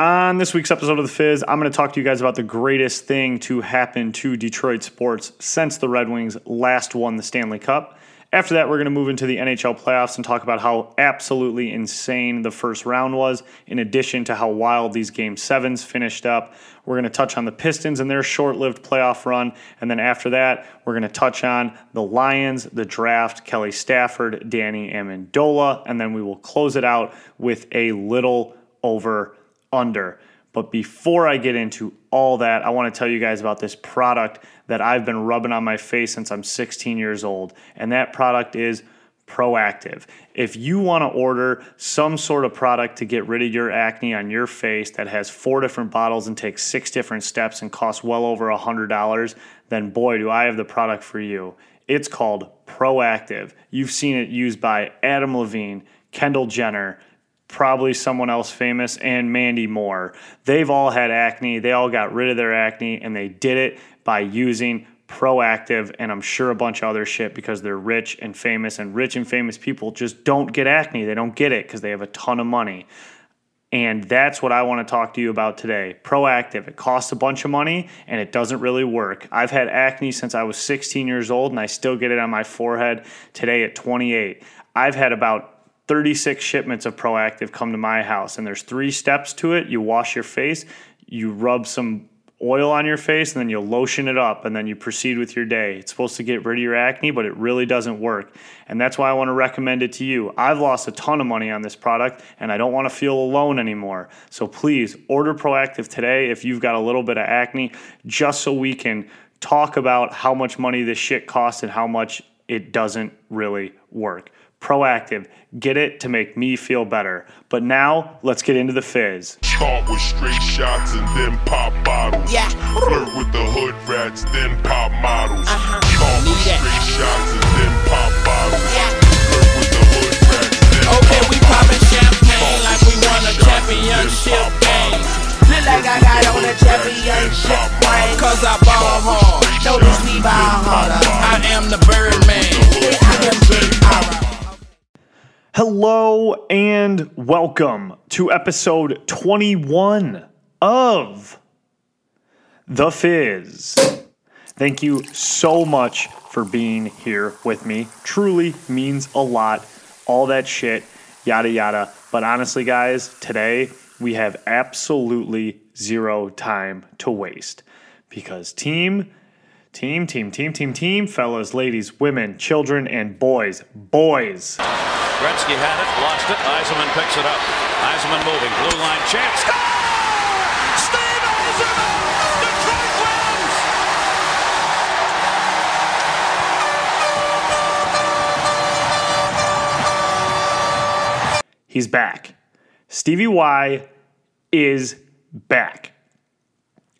On this week's episode of The Fizz, I'm going to talk to you guys about the greatest thing to happen to Detroit sports since the Red Wings last won the Stanley Cup. After that, we're going to move into the NHL playoffs and talk about how absolutely insane the first round was, in addition to how wild these game sevens finished up. We're going to touch on the Pistons and their short lived playoff run. And then after that, we're going to touch on the Lions, the draft, Kelly Stafford, Danny Amendola, and then we will close it out with a little over under. But before I get into all that, I want to tell you guys about this product that I've been rubbing on my face since I'm 16 years old. And that product is Proactiv. If you want to order some sort of product to get rid of your acne on your face that has four different bottles and takes six different steps and costs well over $100, then boy, do I have the product for you. It's called Proactiv. You've seen it used by Adam Levine, Kendall Jenner, probably someone else famous, and Mandy Moore. They've all had acne. They all got rid of their acne, and they did it by using Proactiv and I'm sure a bunch of other shit because they're rich and famous, and rich and famous people just don't get acne. They don't get it because they have a ton of money. And that's what I want to talk to you about today. Proactiv. It costs a bunch of money and it doesn't really work. I've had acne since I was 16 years old and I still get it on my forehead today at 28. I've had about 36 shipments of Proactiv come to my house, and there's three steps to it. You wash your face, you rub some oil on your face, and then you lotion it up, and then you proceed with your day. It's supposed to get rid of your acne, but it really doesn't work. And that's why I want to recommend it to you. I've lost a ton of money on this product, and I don't want to feel alone anymore. So please order Proactiv today if you've got a little bit of acne, just so we can talk about how much money this shit costs and how much it doesn't really work. Proactiv. Get it to make me feel better. But now, let's get into the fizz. Caught with straight shots and then pop bottles. Yeah. Flirt with the hood rats, then pop models. Uh-huh. Caught with Need that. straight shots and then pop bottles. Yeah. Flirt with the hood rats, then Okay, pop we poppin' champagne like we won a straight shots and then championship game. Look like I got on a championship ring. Cause I ball hard. Notice me ball harder. I am the Birdman. Hello and welcome to episode 21 of The Fizz. Thank you so much for being here with me. Truly means a lot. All that shit, yada yada. But honestly, guys, today we have absolutely zero time to waste because team Team, team, team, team, team, fellows, ladies, women, children, and boys. Boys. Gretzky had it, lost it. Yzerman picks it up. Yzerman moving, blue line chance. Score! Steve Yzerman! Detroit wins! He's back. Stevie Y is back.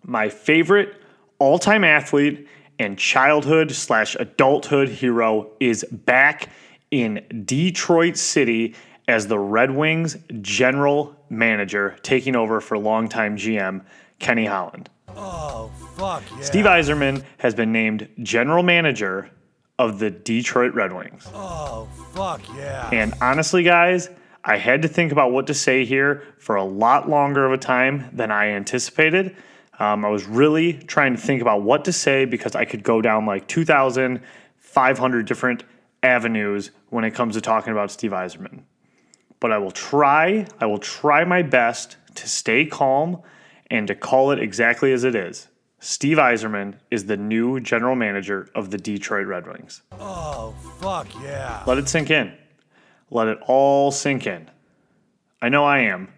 My favorite all time athlete and childhood slash adulthood hero is back in Detroit City as the Red Wings general manager, taking over for longtime GM Kenny Holland. Oh, fuck yeah. Steve Yzerman has been named general manager of the Detroit Red Wings. Oh, fuck yeah. And honestly, guys, I had to think about what to say here for a lot longer of a time than I anticipated. Um, I was really trying to think about what to say because I could go down like 2,500 different avenues when it comes to talking about Steve Yzerman. But I will try, I will try my best to stay calm and to call it exactly as it is. Steve Yzerman is the new general manager of the Detroit Red Wings. oh, fuck yeah. Let it sink in. Let it all sink in. I know I am.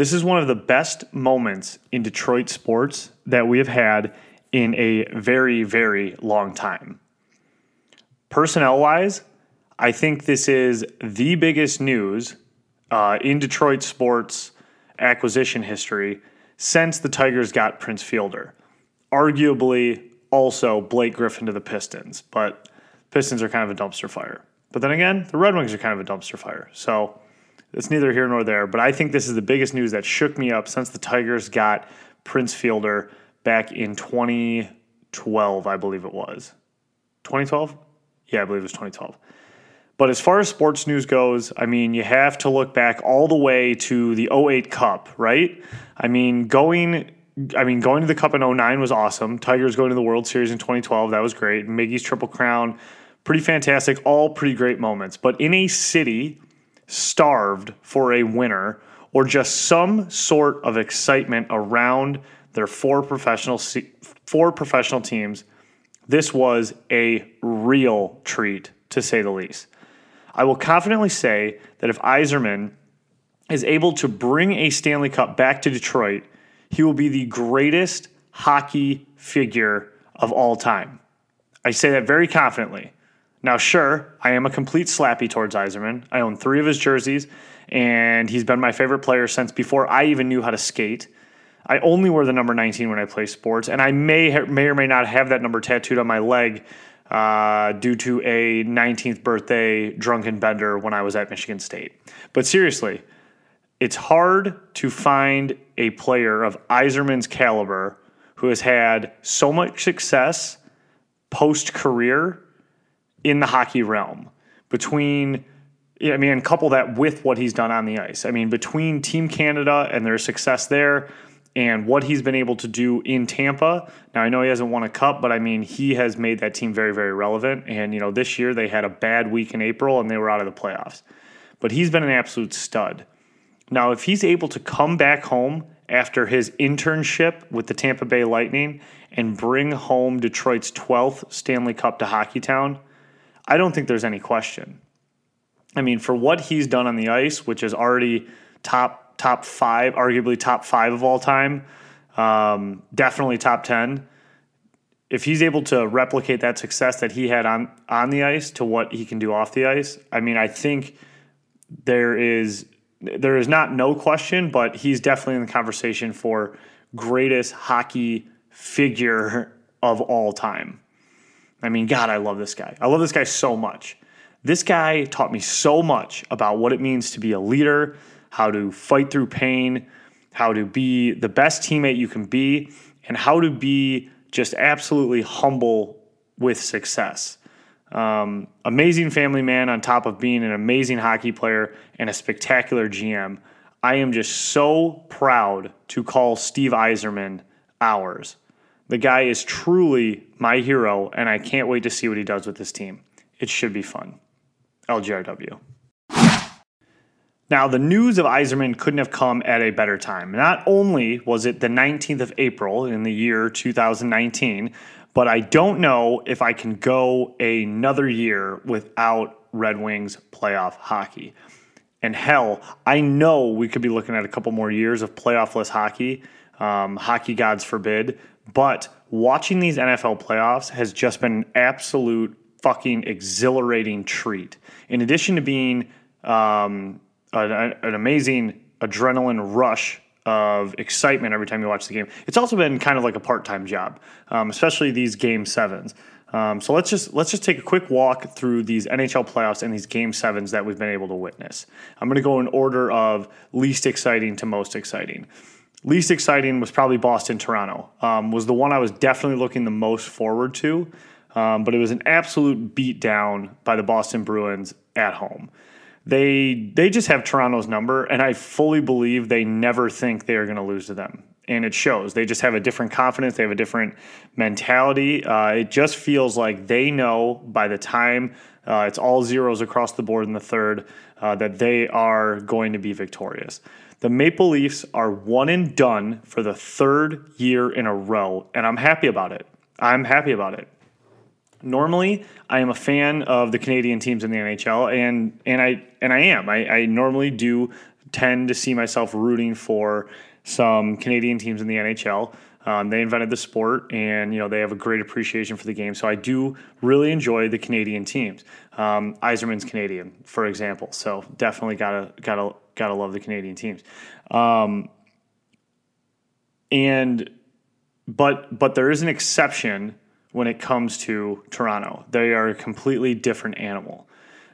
This is one of the best moments in Detroit sports that we have had in a very, very long time. Personnel wise, I think this is the biggest news uh, in Detroit sports acquisition history since the Tigers got Prince Fielder. Arguably, also Blake Griffin to the Pistons, but Pistons are kind of a dumpster fire. But then again, the Red Wings are kind of a dumpster fire. So it's neither here nor there. But I think this is the biggest news that shook me up since the Tigers got Prince Fielder back in 2012, I believe it was. 2012? Yeah, I believe it was 2012. But as far as sports news goes, I mean, you have to look back all the way to the 08 Cup, right? I mean, going I mean, going to the Cup in 09 was awesome. Tigers going to the World Series in 2012, that was great. Miggy's Triple Crown, pretty fantastic, all pretty great moments. But in a city starved for a winner or just some sort of excitement around their four professional four professional teams, this was a real treat to say the least. I will confidently say that if Yzerman is able to bring a Stanley Cup back to Detroit, he will be the greatest hockey figure of all time. I say that very confidently. Now, sure, I am a complete slappy towards Yzerman. I own three of his jerseys, and he's been my favorite player since before I even knew how to skate. I only wear the number 19 when I play sports, and I may may or may not have that number tattooed on my leg uh, due to a 19th birthday drunken bender when I was at Michigan State. But seriously, it's hard to find a player of Yzerman's caliber who has had so much success post career in the hockey realm. Between, I mean, couple that with what he's done on the ice. I mean, between Team Canada and their success there, and what he's been able to do in Tampa. Now I know he hasn't won a cup, but I mean he has made that team very very relevant. And you know this year they had a bad week in April and they were out of the playoffs. But he's been an absolute stud. Now if he's able to come back home after his internship with the Tampa Bay Lightning and bring home Detroit's 12th Stanley Cup to Hockeytown, I don't think there's any question. I mean, for what he's done on the ice, which is already top top five, arguably top five of all time, um, definitely top 10. If he's able to replicate that success that he had on, on the ice to what he can do off the ice, I mean, I think there is there is not no question, but he's definitely in the conversation for greatest hockey figure of all time. I mean, God, I love this guy. I love this guy so much. This guy taught me so much about what it means to be a leader, how to fight through pain, how to be the best teammate you can be, and how to be just absolutely humble with success. Um, amazing family man on top of being an amazing hockey player and a spectacular GM. I am just so proud to call Steve Yzerman ours. The guy is truly my hero, and I can't wait to see what he does with this team. It should be fun. LGRW. Now, the news of Yzerman couldn't have come at a better time. Not only was it the 19th of April in the year 2019, but I don't know if I can go another year without Red Wings playoff hockey. And hell, I know we could be looking at a couple more years of playoffless hockey. Um, hockey gods forbid. But watching these NFL playoffs has just been an absolute fucking exhilarating treat. In addition to being um, an, an amazing adrenaline rush of excitement every time you watch the game. It's also been kind of like a part-time job, um, especially these game sevens. Um, so let's just let's just take a quick walk through these NHL playoffs and these game sevens that we've been able to witness. I'm going to go in order of least exciting to most exciting. Least exciting was probably Boston Toronto. Um, was the one I was definitely looking the most forward to, um, but it was an absolute beatdown by the Boston Bruins at home they they just have Toronto's number, and I fully believe they never think they are going to lose to them, and it shows. They just have a different confidence. They have a different mentality. Uh, it just feels like they know by the time uh, it's all zeros across the board in the third uh, that they are going to be victorious. The Maple Leafs are one and done for the third year in a row, and I'm happy about it. I'm happy about it. Normally, I am a fan of the Canadian teams in the NHL, and and I and I am. I, I normally do tend to see myself rooting for some Canadian teams in the NHL. Um, they invented the sport, and you know they have a great appreciation for the game. So I do really enjoy the Canadian teams. Um, Yzerman's Canadian, for example. So definitely gotta gotta gotta love the Canadian teams. Um, and but but there is an exception when it comes to Toronto. They are a completely different animal.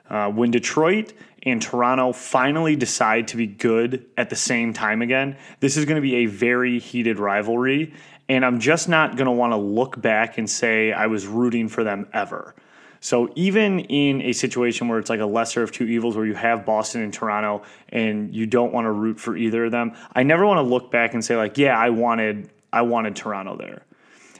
Uh, when Detroit and Toronto finally decide to be good at the same time again, this is going to be a very heated rivalry. And I'm just not going to want to look back and say I was rooting for them ever. So even in a situation where it's like a lesser of two evils, where you have Boston and Toronto, and you don't want to root for either of them, I never want to look back and say like, yeah, I wanted I wanted Toronto there,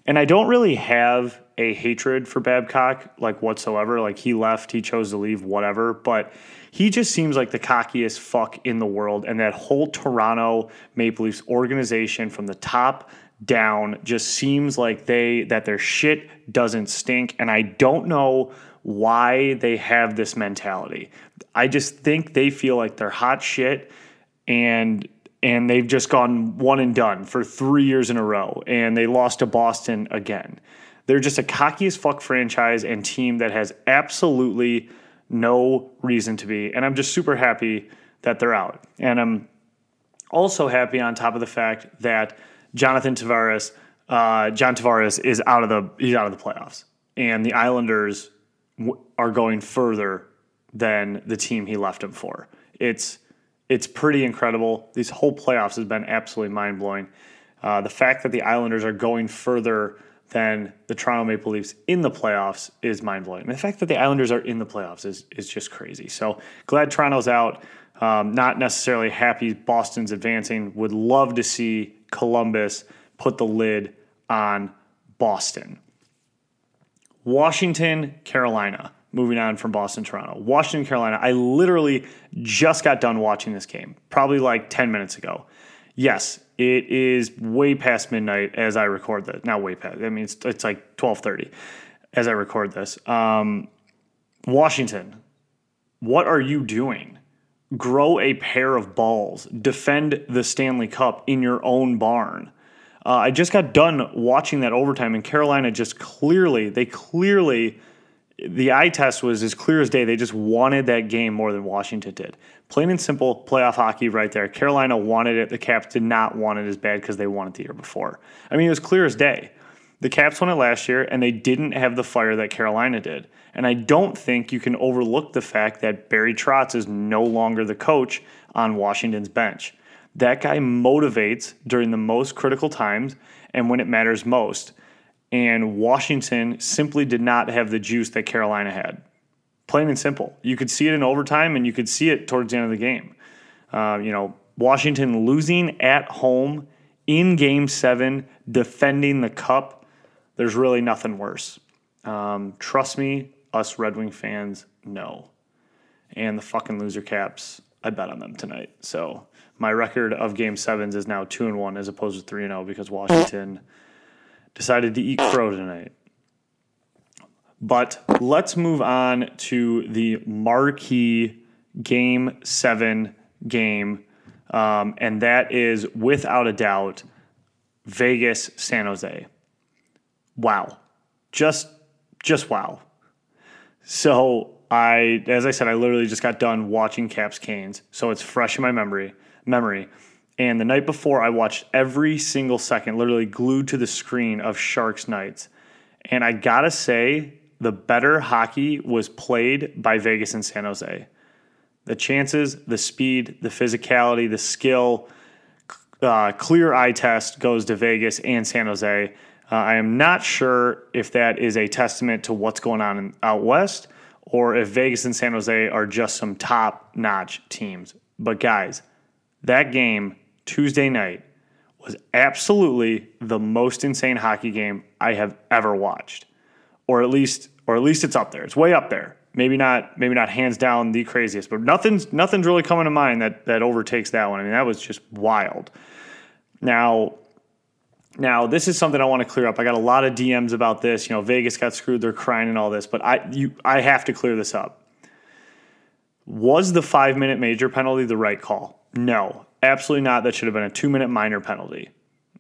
and I don't really have a hatred for Babcock like whatsoever. Like he left, he chose to leave, whatever, but. He just seems like the cockiest fuck in the world, and that whole Toronto Maple Leafs organization from the top down just seems like they that their shit doesn't stink and I don't know why they have this mentality. I just think they feel like they're hot shit and and they've just gone one and done for 3 years in a row and they lost to Boston again. They're just a cocky as fuck franchise and team that has absolutely no reason to be and I'm just super happy that they're out. And I'm also happy on top of the fact that Jonathan Tavares, uh, John Tavares is out of the he's out of the playoffs, and the Islanders w- are going further than the team he left him for. It's it's pretty incredible. These whole playoffs has been absolutely mind blowing. Uh, the fact that the Islanders are going further than the Toronto Maple Leafs in the playoffs is mind blowing. And The fact that the Islanders are in the playoffs is is just crazy. So glad Toronto's out. Um, not necessarily happy Boston's advancing. Would love to see Columbus put the lid on Boston. Washington, Carolina. Moving on from Boston, Toronto. Washington, Carolina. I literally just got done watching this game, probably like 10 minutes ago. Yes, it is way past midnight as I record this. Not way past. I mean, it's, it's like 12:30 as I record this. Um, Washington, what are you doing? grow a pair of balls, defend the Stanley Cup in your own barn. Uh, I just got done watching that overtime, and Carolina just clearly, they clearly, the eye test was as clear as day. They just wanted that game more than Washington did. Plain and simple playoff hockey right there. Carolina wanted it. The Caps did not want it as bad because they won it the year before. I mean, it was clear as day. The Caps won it last year, and they didn't have the fire that Carolina did. And I don't think you can overlook the fact that Barry Trotz is no longer the coach on Washington's bench. That guy motivates during the most critical times and when it matters most. And Washington simply did not have the juice that Carolina had. Plain and simple. You could see it in overtime and you could see it towards the end of the game. Uh, you know, Washington losing at home in game seven, defending the cup. There's really nothing worse. Um, trust me, us Red Wing fans know. And the fucking loser caps, I bet on them tonight. So my record of game sevens is now two and one as opposed to three and zero because Washington decided to eat crow tonight. But let's move on to the marquee game seven game, um, and that is without a doubt Vegas San Jose. Wow, just just wow. So I, as I said, I literally just got done watching Caps Canes, so it's fresh in my memory. Memory. And the night before, I watched every single second, literally glued to the screen of Sharks Knights. And I gotta say, the better hockey was played by Vegas and San Jose. The chances, the speed, the physicality, the skill, uh, clear eye test goes to Vegas and San Jose. Uh, I am not sure if that is a testament to what's going on in, out west or if Vegas and San Jose are just some top notch teams. But guys, that game Tuesday night was absolutely the most insane hockey game I have ever watched. Or at least or at least it's up there. It's way up there. Maybe not maybe not hands down the craziest, but nothing's nothing's really coming to mind that that overtakes that one. I mean, that was just wild. Now, now, this is something I want to clear up. I got a lot of DMs about this. You know, Vegas got screwed, they're crying and all this, but I you I have to clear this up. Was the 5-minute major penalty the right call? No. Absolutely not. That should have been a 2-minute minor penalty.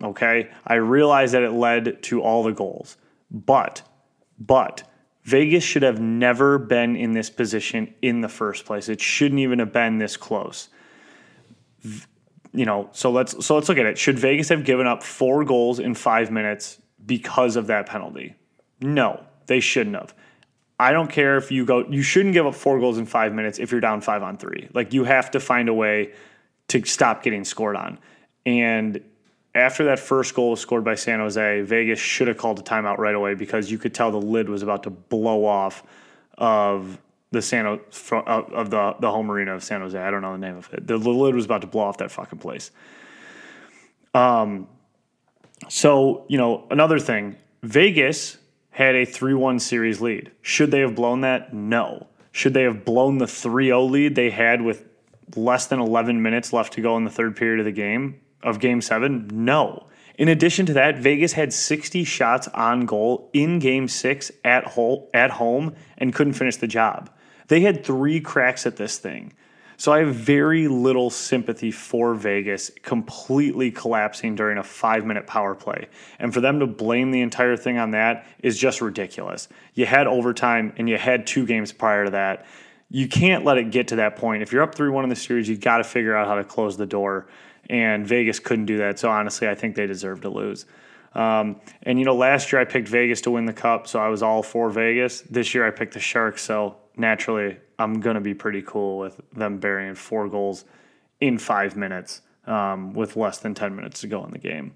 Okay? I realize that it led to all the goals. But but Vegas should have never been in this position in the first place. It shouldn't even have been this close you know, so let's so let's look at it. Should Vegas have given up four goals in five minutes because of that penalty? No, they shouldn't have. I don't care if you go. You shouldn't give up four goals in five minutes if you're down five on three. Like you have to find a way to stop getting scored on. And after that first goal was scored by San Jose, Vegas should have called a timeout right away because you could tell the lid was about to blow off of the San of, the the home arena of San Jose. I don't know the name of it. The, the lid was about to blow off that fucking place. Um, so you know another thing, Vegas had a three one series lead. Should they have blown that? No. Should they have blown the 3-0 lead they had with less than 11 minutes left to go in the third period of the game of game 7? No. In addition to that, Vegas had 60 shots on goal in game 6 at home at home and couldn't finish the job. They had 3 cracks at this thing. So I have very little sympathy for Vegas completely collapsing during a five minute power play. And for them to blame the entire thing on that is just ridiculous. You had overtime and you had two games prior to that. You can't let it get to that point. If you're up 3 1 in the series, you've got to figure out how to close the door. And Vegas couldn't do that. So honestly, I think they deserve to lose. Um, and you know, last year I picked Vegas to win the cup, so I was all for Vegas. This year I picked the Sharks, so naturally I'm going to be pretty cool with them burying four goals in five minutes um, with less than 10 minutes to go in the game,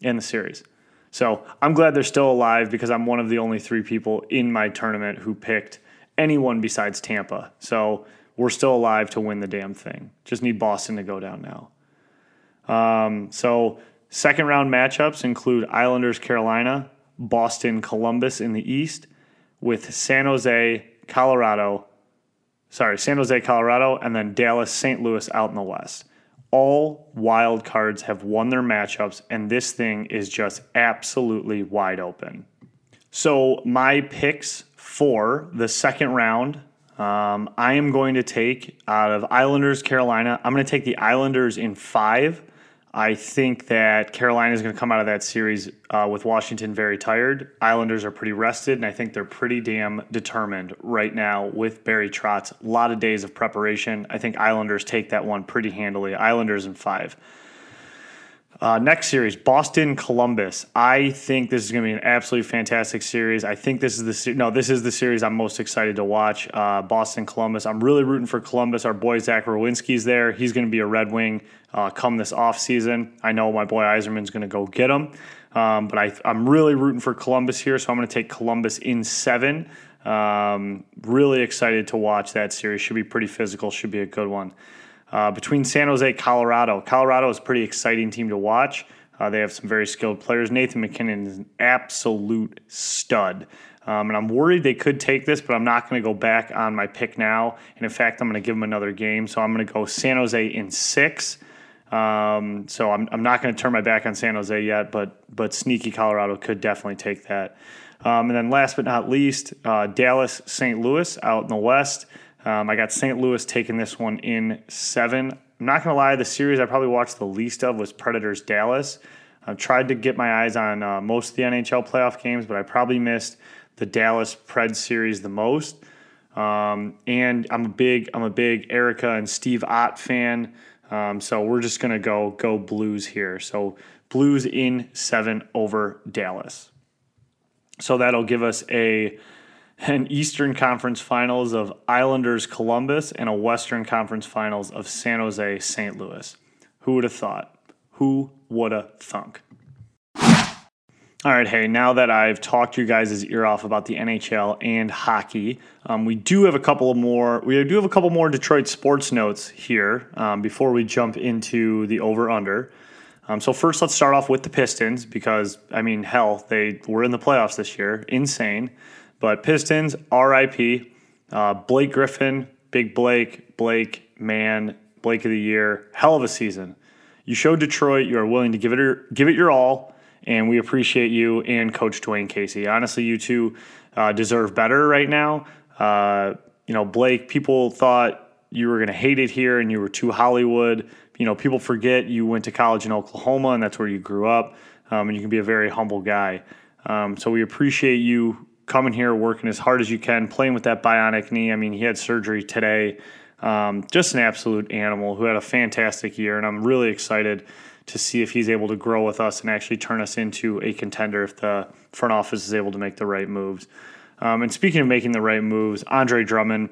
in the series. So I'm glad they're still alive because I'm one of the only three people in my tournament who picked anyone besides Tampa. So we're still alive to win the damn thing. Just need Boston to go down now. Um, so second round matchups include Islanders Carolina, Boston Columbus in the East, with San Jose Colorado, sorry, San Jose, Colorado, and then Dallas, St. Louis out in the West. All wild cards have won their matchups, and this thing is just absolutely wide open. So, my picks for the second round, um, I am going to take out of Islanders, Carolina, I'm going to take the Islanders in five. I think that Carolina is going to come out of that series uh, with Washington very tired. Islanders are pretty rested, and I think they're pretty damn determined right now with Barry Trotz. A lot of days of preparation. I think Islanders take that one pretty handily. Islanders in five. Uh, next series, Boston Columbus. I think this is going to be an absolutely fantastic series. I think this is the se- no, this is the series I'm most excited to watch. Uh, Boston Columbus. I'm really rooting for Columbus. Our boy Zach Werenski's there. He's going to be a Red Wing uh, come this off season. I know my boy Yzerman's going to go get him, um, but I, I'm really rooting for Columbus here. So I'm going to take Columbus in seven. Um, really excited to watch that series. Should be pretty physical. Should be a good one. Uh, between San Jose, Colorado. Colorado is a pretty exciting team to watch. Uh, they have some very skilled players. Nathan MacKinnon is an absolute stud. Um, and I'm worried they could take this, but I'm not going to go back on my pick now. And in fact, I'm going to give them another game. So I'm going to go San Jose in six. Um, so I'm, I'm not going to turn my back on San Jose yet, but but sneaky Colorado could definitely take that. Um, and then last but not least, uh, Dallas, St. Louis out in the West. Um, I got St. Louis taking this one in seven. I'm not going to lie, the series I probably watched the least of was Predators Dallas. I've tried to get my eyes on uh, most of the NHL playoff games, but I probably missed the Dallas Pred series the most. Um, and I'm a big I'm a big Erica and Steve Ott fan. Um, so we're just gonna go go Blues here. So Blues in seven over Dallas. So that'll give us a an Eastern Conference Finals of Islanders Columbus and a Western Conference Finals of San Jose St. Louis. Who would have thought? Who would have thunk? All right, hey, now that I've talked you guys' ear off about the NHL and hockey, um, we do have a couple of more. We do have a couple more Detroit sports notes here um, before we jump into the over under. Um, so first, let's start off with the Pistons because I mean, hell, they were in the playoffs this year, insane. But Pistons, RIP, uh, Blake Griffin, Big Blake, Blake, man, Blake of the Year, hell of a season. You showed Detroit you are willing to give it your, give it your all, and we appreciate you and Coach Dwane Casey. Honestly, you two uh, deserve better right now. Uh, you know, Blake, people thought you were going to hate it here and you were too Hollywood. You know, people forget you went to college in Oklahoma and that's where you grew up, um, and you can be a very humble guy. Um, so we appreciate you coming here, working as hard as you can, playing with that bionic knee. I mean, he had surgery today. Um, just an absolute animal who had a fantastic year, and I'm really excited to see if he's able to grow with us and actually turn us into a contender if the front office is able to make the right moves. Um, and speaking of making the right moves, Andre Drummond,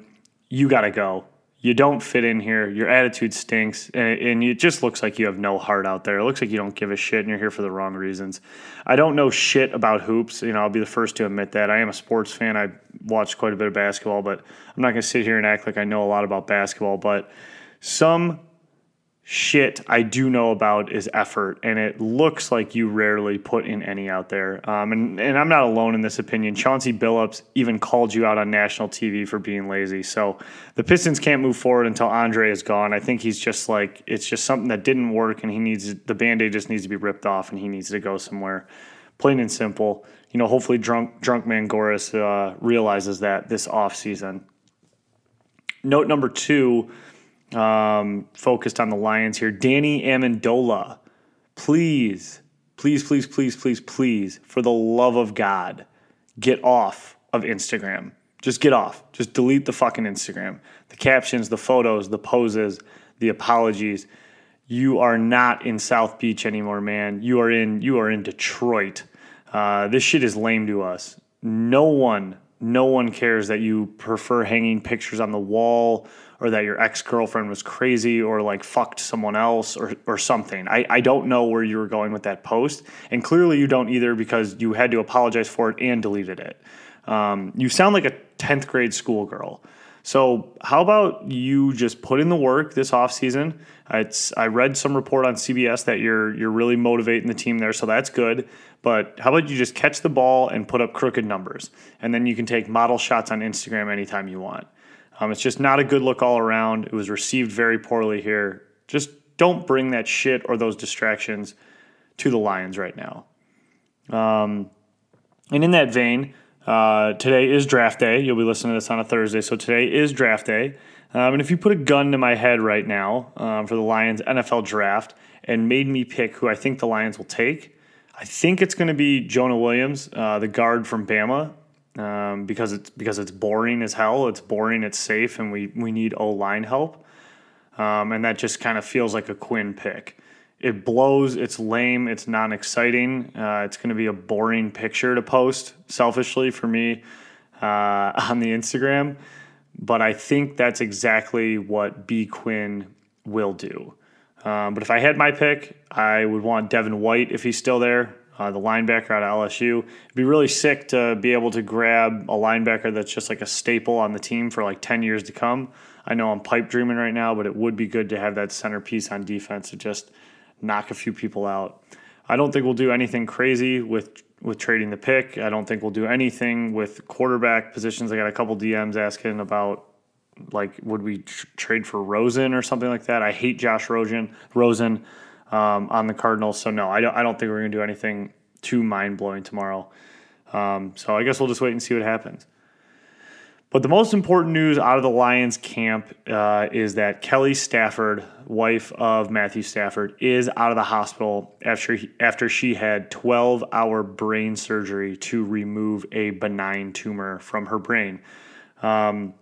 you got to go. You don't fit in here. Your attitude stinks, and, and it just looks like you have no heart out there. It looks like you don't give a shit, and you're here for the wrong reasons. I don't know shit about hoops. You know, I'll be the first to admit that. I am a sports fan. I watch quite a bit of basketball, but I'm not going to sit here and act like I know a lot about basketball. But some shit I do know about is effort, and it looks like you rarely put in any out there. Um, and, and I'm not alone in this opinion. Chauncey Billups even called you out on national TV for being lazy. So the Pistons can't move forward until Andre is gone. I think he's just like, it's just something that didn't work, and he needs, the band aid just needs to be ripped off, and he needs to go somewhere. Plain and simple. You know, hopefully, drunk, drunk man Gores uh, realizes that this offseason. Note number two um, focused on the Lions here. Danny Amendola, please, please, please, please, please, please, for the love of God, get off of Instagram. Just get off. Just delete the fucking Instagram. The captions, the photos, the poses, the apologies. You are not in South Beach anymore, man. You are in you are in Detroit. Uh, this shit is lame to us. No one, no one cares that you prefer hanging pictures on the wall or that your ex girlfriend was crazy or like fucked someone else or, or something. I, I don't know where you were going with that post. And clearly you don't either because you had to apologize for it and deleted it. Um, you sound like a 10th grade schoolgirl. So how about you just put in the work this offseason? It's I read some report on CBS that you're you're really motivating the team there, so that's good. But how about you just catch the ball and put up crooked numbers, and then you can take model shots on Instagram anytime you want. Um, it's just not a good look all around. It was received very poorly here. Just don't bring that shit or those distractions to the Lions right now. Um, and in that vein, uh, today is draft day. You'll be listening to this on a Thursday, so today is draft day. Um, and if you put a gun to my head right now um, for the Lions NFL draft and made me pick who I think the Lions will take, I think it's going to be Jonah Williams, uh, the guard from Bama um, because it's because it's boring as hell. It's boring. It's safe, and we we need O line help. Um, and that just kind of feels like a Quinn pick. It blows. It's lame. It's non exciting. Uh, it's going to be a boring picture to post. Selfishly for me uh, on the Instagram, but I think that's exactly what B Quinn will do. Um, but if I had my pick, I would want Devin White if he's still there uh, the linebacker out of LSU. It'd be really sick to be able to grab a linebacker that's just like a staple on the team for like 10 years to come. I know I'm pipe dreaming right now, but it would be good to have that centerpiece on defense to just knock a few people out. I don't think we'll do anything crazy with with trading the pick. I don't think we'll do anything with quarterback positions. I got a couple DMs asking about like would we tr- trade for Rosen or something like that. I hate Josh Rosen. Rosen um, on the Cardinals. So no, I don't. I don't think we're going to do anything too mind blowing tomorrow. Um, so I guess we'll just wait and see what happens. But the most important news out of the Lions camp uh, is that Kelly Stafford, wife of Matthew Stafford, is out of the hospital after he, after she had 12 hour brain surgery to remove a benign tumor from her brain. Um,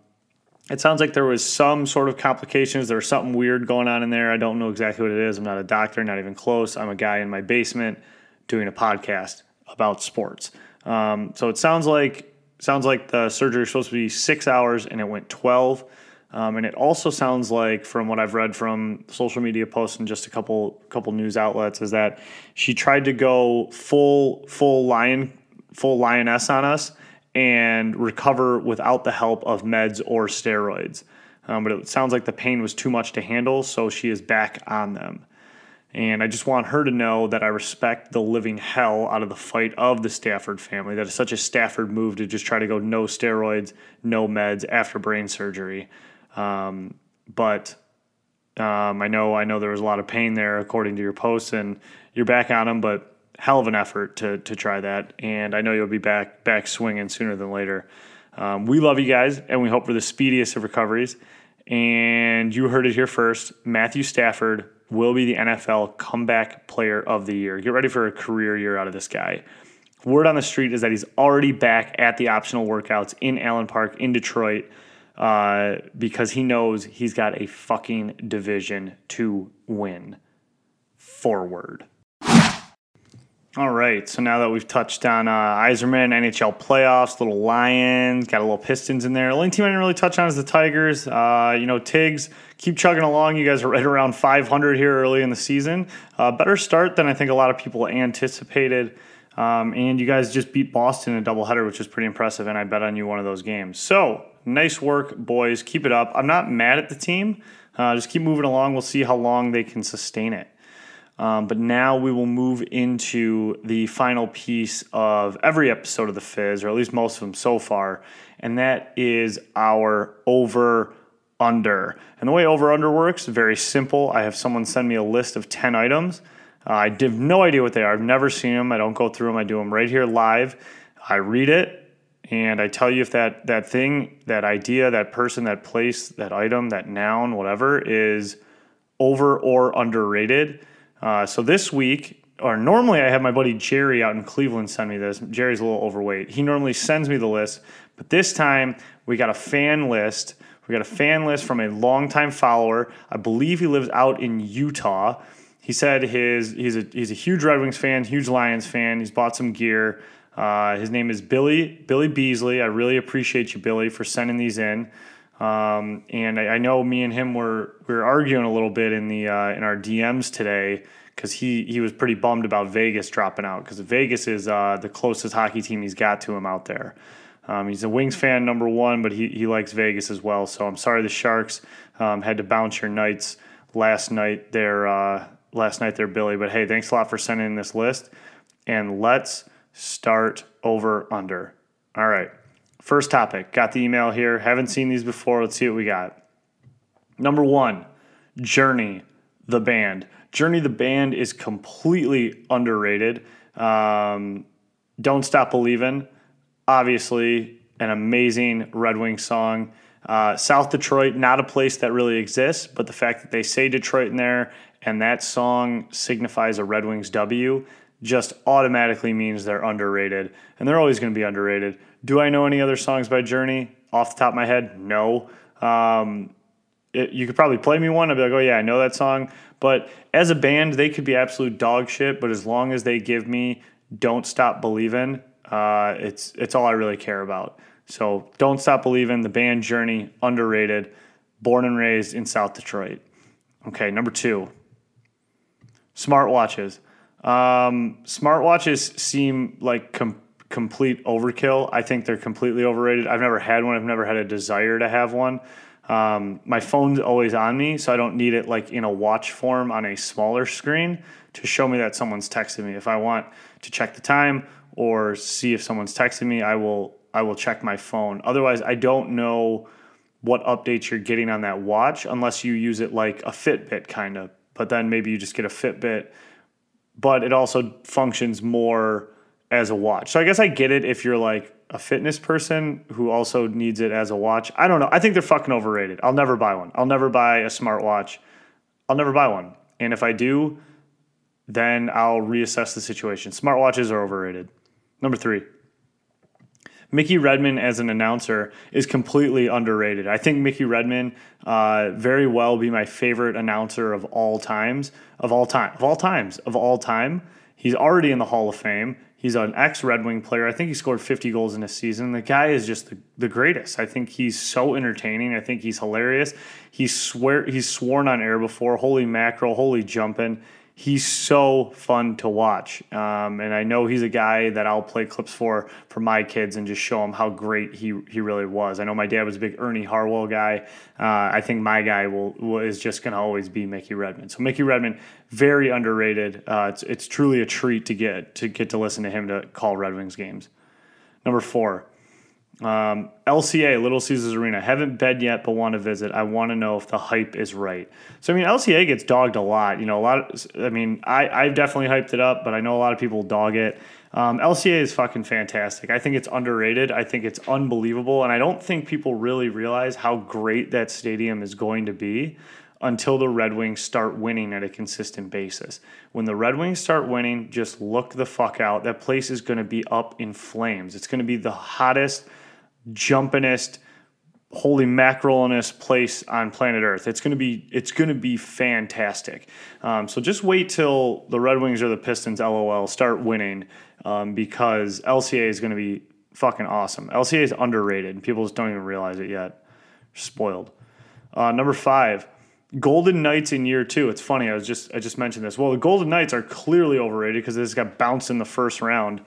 it sounds like there was some sort of complications. There was something weird going on in there. I don't know exactly what it is. I'm not a doctor, not even close. I'm a guy in my basement doing a podcast about sports. Um, so it sounds like sounds like the surgery is supposed to be six hours and it went 12. Um, and it also sounds like, from what I've read from social media posts and just a couple couple news outlets, is that she tried to go full full lion full lioness on us and recover without the help of meds or steroids. Um, but it sounds like the pain was too much to handle, so she is back on them. And I just want her to know that I respect the living hell out of the fight of the Stafford family. That is such a Stafford move to just try to go no steroids, no meds after brain surgery. Um, but um, I know I know there was a lot of pain there, according to your posts, and you're back on them. But hell of an effort to to try that, and I know you'll be back back swinging sooner than later. Um, we love you guys, and we hope for the speediest of recoveries. And you heard it here first. Matthew Stafford will be the NFL Comeback Player of the Year. Get ready for a career year out of this guy. Word on the street is that he's already back at the optional workouts in Allen Park in Detroit uh, because he knows he's got a fucking division to win. Forward. All right, so now that we've touched on uh, Yzerman, NHL playoffs, little Lions, got a little Pistons in there. The only team I didn't really touch on is the Tigers. Uh, you know, Tigs, keep chugging along. You guys are right around 500 here early in the season. Uh, better start than I think a lot of people anticipated. Um, and you guys just beat Boston in a doubleheader, which was pretty impressive, and I bet on you one of those games. So, nice work, boys. Keep it up. I'm not mad at the team. Uh, just keep moving along. We'll see how long they can sustain it. Um, but now we will move into the final piece of every episode of The Fizz, or at least most of them so far, and that is our over under. And the way over under works very simple. I have someone send me a list of 10 items. Uh, I have no idea what they are. I've never seen them. I don't go through them. I do them right here live. I read it and I tell you if that that thing, that idea, that person, that place, that item, that noun, whatever is over or underrated. Uh, so this week, or normally I have my buddy Jerry out in Cleveland send me this. Jerry's a little overweight. He normally sends me the list, but this time we got a fan list. We got a fan list from a longtime follower. I believe he lives out in Utah. He said his he's a he's a huge Red Wings fan, huge Lions fan. He's bought some gear. Uh, his name is Billy Billy Beasley. I really appreciate you, Billy, for sending these in. Um, and I, I, know me and him were we were arguing a little bit in the uh, in our DMs today because he he was pretty bummed about Vegas dropping out because Vegas is uh, the closest hockey team he's got to him out there. Um, he's a Wings fan number one, but he he likes Vegas as well. So I'm sorry the Sharks um, had to bounce your Knights last night there uh, last night there, Billy. But hey, thanks a lot for sending in this list, and let's start over under. All right. First topic. Got the email here. Haven't seen these before. Let's see what we got. Number one, Journey, the band. Journey, the band is completely underrated. Um, Don't Stop Believing, obviously, an amazing Red Wings song. Uh, South Detroit, not a place that really exists, but the fact that they say Detroit in there and that song signifies a Red Wings W just automatically means they're underrated. And they're always going to be underrated. Do I know any other songs by Journey off the top of my head? No. Um, it, you could probably play me one. I'd be like, oh yeah, I know that song. But as a band, they could be absolute dog shit. But as long as they give me "Don't Stop Believing," uh, it's it's all I really care about. So "Don't Stop Believing," the band Journey, underrated. Born and raised in South Detroit. Okay, number two. Smartwatches. Um, smartwatches seem like complete overkill. I think they're completely overrated. I've never had one. I've never had a desire to have one. Um, my phone's always on me, so I don't need it like in a watch form on a smaller screen to show me that someone's texting me. If I want to check the time or see if someone's texting me, I will I will check my phone. Otherwise, I don't know what updates you're getting on that watch unless you use it like a Fitbit kind of. But then maybe you just get a Fitbit, but it also functions more as a watch. So I guess I get it if you're like a fitness person who also needs it as a watch. I don't know. I think they're fucking overrated. I'll never buy one. I'll never buy a smartwatch. I'll never buy one. And if I do, then I'll reassess the situation. Smartwatches are overrated. Number three. Mickey Redmond as an announcer is completely underrated. I think Mickey Redmond uh, very well be my favorite announcer of all times, of all time, of all times, of all time. He's already in the Hall of Fame. He's an ex Red Wing player. I think he scored 50 goals in a season. The guy is just the, the greatest. I think he's so entertaining. I think he's hilarious. He's swear he's sworn on air before. Holy mackerel, holy jumping he's so fun to watch. Um, and I know he's a guy that I'll play clips for for my kids and just show them how great he he really was. I know my dad was a big Ernie Harwell guy. Uh, I think my guy will, will is just going to always be Mickey Redmond. So Mickey Redmond, very underrated. Uh, it's it's truly a treat to get to get to listen to him to call Red Wings games. Number four, um, LCA, Little Caesars Arena. Haven't been yet, but want to visit. I want to know if the hype is right. So I mean, LCA gets dogged a lot. You know, a lot. Of, I mean, I I've definitely hyped it up, but I know a lot of people dog it. Um, LCA is fucking fantastic. I think it's underrated. I think it's unbelievable, and I don't think people really realize how great that stadium is going to be until the Red Wings start winning at a consistent basis. When the Red Wings start winning, just look the fuck out. That place is going to be up in flames. It's going to be the hottest jumpingest holy mackerel-ness place on planet Earth. It's gonna be it's gonna be fantastic. Um, so just wait till the Red Wings or the Pistons, LOL, start winning um, because LCA is gonna be fucking awesome. LCA is underrated. People just don't even realize it yet. Spoiled. Uh, number five, Golden Knights in year two. It's funny. I was just I just mentioned this. Well, the Golden Knights are clearly overrated because they just got bounced in the first round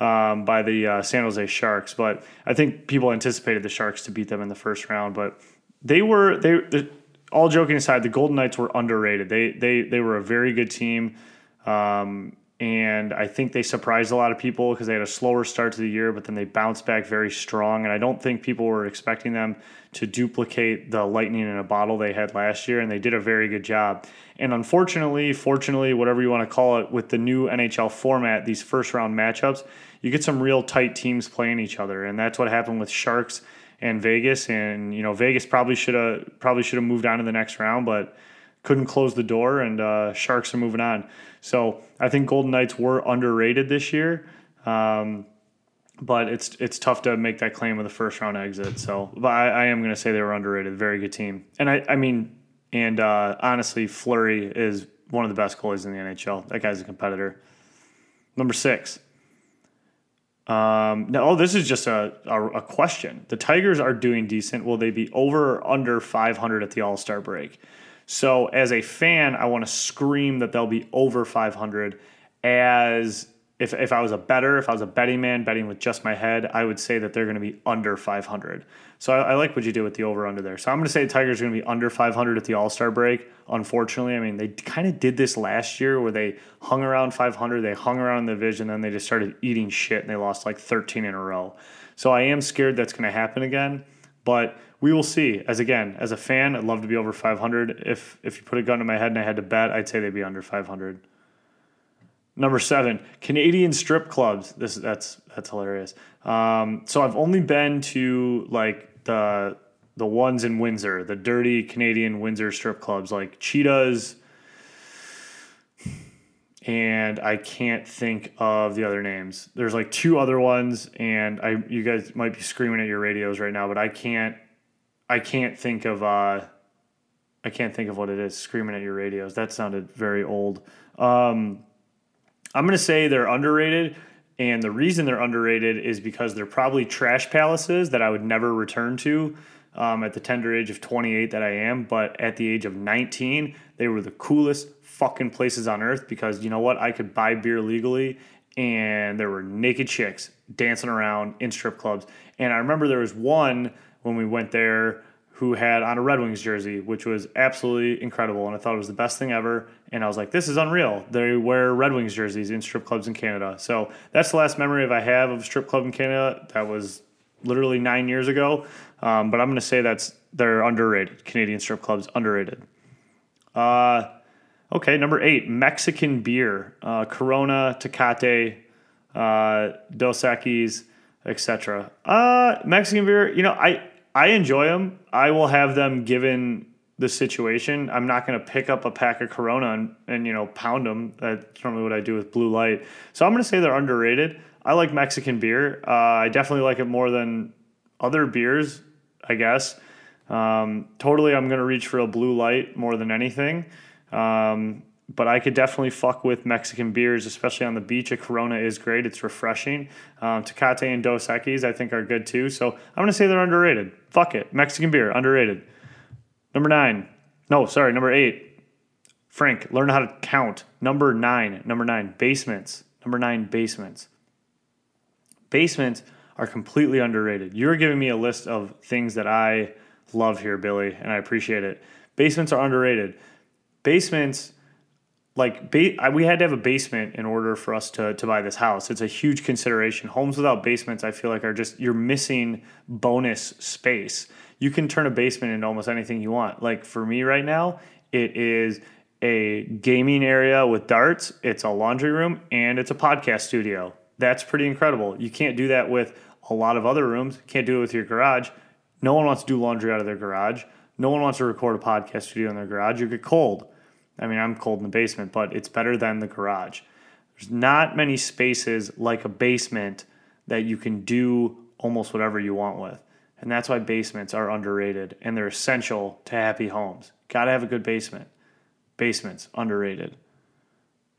um, by the uh, San Jose Sharks. But I think people anticipated the Sharks to beat them in the first round. But they were they. all joking aside, the Golden Knights were underrated. They they they were a very good team. Um, and I think they surprised a lot of people because they had a slower start to the year, but then they bounced back very strong. And I don't think people were expecting them to duplicate the lightning in a bottle they had last year, and they did a very good job. And unfortunately, fortunately, whatever you want to call it, with the new NHL format, these first round matchups, you get some real tight teams playing each other, and that's what happened with Sharks and Vegas. And you know, Vegas probably should have probably should have moved on to the next round, but couldn't close the door, and uh, Sharks are moving on. So I think Golden Knights were underrated this year, um, but it's it's tough to make that claim with a first round exit. So, but I, I am going to say they were underrated. Very good team, and I I mean, and uh, honestly, Fleury is one of the best goalies in the NHL. That guy's a competitor. Number six. Um, oh, this is just a, a, a question. The Tigers are doing decent. Will they be over or under 500 at the All Star break? So as a fan, I want to scream that they'll be over 500. As if, if I was a better, if I was a betting man, betting with just my head, I would say that they're going to be under 500. So I, I like what you do with the over under there. So I'm going to say the Tigers are going to be under 500 at the All Star break. Unfortunately, I mean they kind of did this last year where they hung around 500, they hung around in the division, then they just started eating shit and they lost like 13 in a row. So I am scared that's going to happen again. But we will see. As again, as a fan, I'd love to be over 500. If if you put a gun to my head and I had to bet, I'd say they'd be under 500. Number seven, Canadian strip clubs. This that's that's hilarious. Um, so I've only been to like the the ones in Windsor, the dirty Canadian Windsor strip clubs, like Cheetahs, and I can't think of the other names. There's like two other ones, and I you guys might be screaming at your radios right now, but I can't I can't think of uh, I can't think of what it is. Screaming at your radios. That sounded very old. Um, I'm gonna say they're underrated, and the reason they're underrated is because they're probably trash palaces that I would never return to. Um, at the tender age of 28 that I am, but at the age of 19, they were the coolest fucking places on earth because you know what? I could buy beer legally and there were naked chicks dancing around in strip clubs. And I remember there was one when we went there who had on a Red Wings jersey, which was absolutely incredible. And I thought it was the best thing ever. And I was like, this is unreal. They wear Red Wings jerseys in strip clubs in Canada. So that's the last memory I have of a strip club in Canada. That was literally nine years ago. Um, but I'm going to say that's they're underrated. Canadian strip clubs, underrated. Uh, okay, number eight, Mexican beer. Uh, Corona, Tecate, uh, Dos Equis, etc. Uh, Mexican beer, you know, I I enjoy them. I will have them given the situation. I'm not going to pick up a pack of Corona and, and, you know pound them. That's normally what I do with Blue Light. So I'm going to say they're underrated. I like Mexican beer. Uh, I definitely like it more than other beers, I guess. Um, totally, I'm going to reach for a Blue Light more than anything. Um, but I could definitely fuck with Mexican beers, especially on the beach. A Corona is great; it's refreshing. Um, Tecate and Dos Equis, I think, are good too. So I'm gonna say they're underrated. Fuck it, Mexican beer underrated. Number nine, no, sorry, number eight. Frank, learn how to count. Number nine, number nine, basements. Number nine, basements. Basements are completely underrated. You're giving me a list of things that I love here, Billy, and I appreciate it. Basements are underrated. Basements like ba- we had to have a basement in order for us to, to buy this house. It's a huge consideration. Homes without basements, I feel like, are just you're missing bonus space. You can turn a basement into almost anything you want. Like for me right now, it is a gaming area with darts, it's a laundry room, and it's a podcast studio. That's pretty incredible. You can't do that with a lot of other rooms. Can't do it with your garage. No one wants to do laundry out of their garage. No one wants to record a podcast studio in their garage. You get cold. I mean, I'm cold in the basement, but it's better than the garage. There's not many spaces like a basement that you can do almost whatever you want with. And that's why basements are underrated and they're essential to happy homes. Got to have a good basement. Basements, underrated.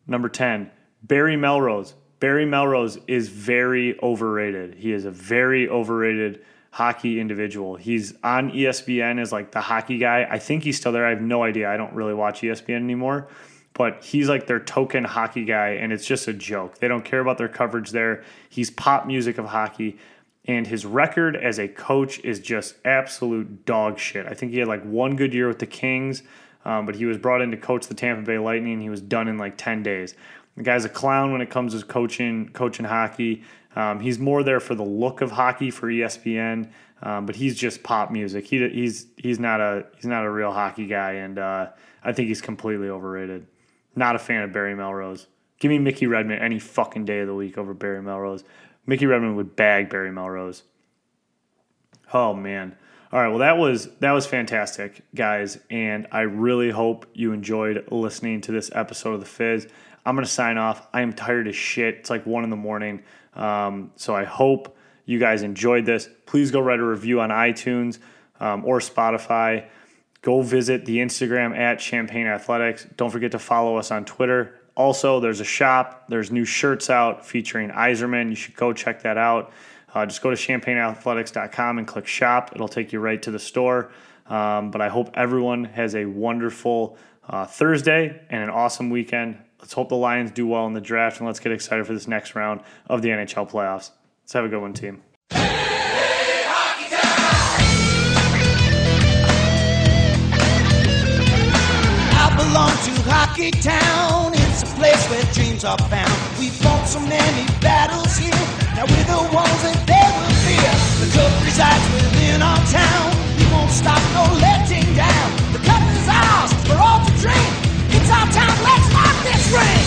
Number 10, Barry Melrose. Barry Melrose is very overrated. He is a very overrated hockey individual. He's on ESPN as like the hockey guy. I think he's still there. I have no idea. I don't really watch ESPN anymore. But he's like their token hockey guy, and it's just a joke. They don't care about their coverage there. He's pop music of hockey, and his record as a coach is just absolute dog shit. I think he had like one good year with the Kings, um, but he was brought in to coach the Tampa Bay Lightning. And he was done in like 10 days. The guy's a clown when it comes to coaching coaching hockey. Um, he's more there for the look of hockey for ESPN, um, but he's just pop music. He, he's he's not a he's not a real hockey guy, and uh, I think he's completely overrated. Not a fan of Barry Melrose. Give me Mickey Redmond any fucking day of the week over Barry Melrose. Mickey Redmond would bag Barry Melrose. Oh man. All right, well that was that was fantastic, guys, and I really hope you enjoyed listening to this episode of the Fizz. I'm gonna sign off. I am tired as shit. It's like one in the morning, um, so I hope you guys enjoyed this. Please go write a review on iTunes um, or Spotify. Go visit the Instagram at Champagne Athletics. Don't forget to follow us on Twitter. Also, there's a shop. There's new shirts out featuring Yzerman. You should go check that out. Uh, just go to champagneathletics.com and click shop. It'll take you right to the store. Um, but I hope everyone has a wonderful uh, Thursday and an awesome weekend. Let's hope the Lions do well in the draft and let's get excited for this next round of the NHL playoffs. Let's have a good one, team. Belong to Hockey Town. It's a place where dreams are found. We fought so many battles here. Now we're the ones that they will fear. The cup resides within our town. We won't stop no letting down. Our town. Let's rock this ring.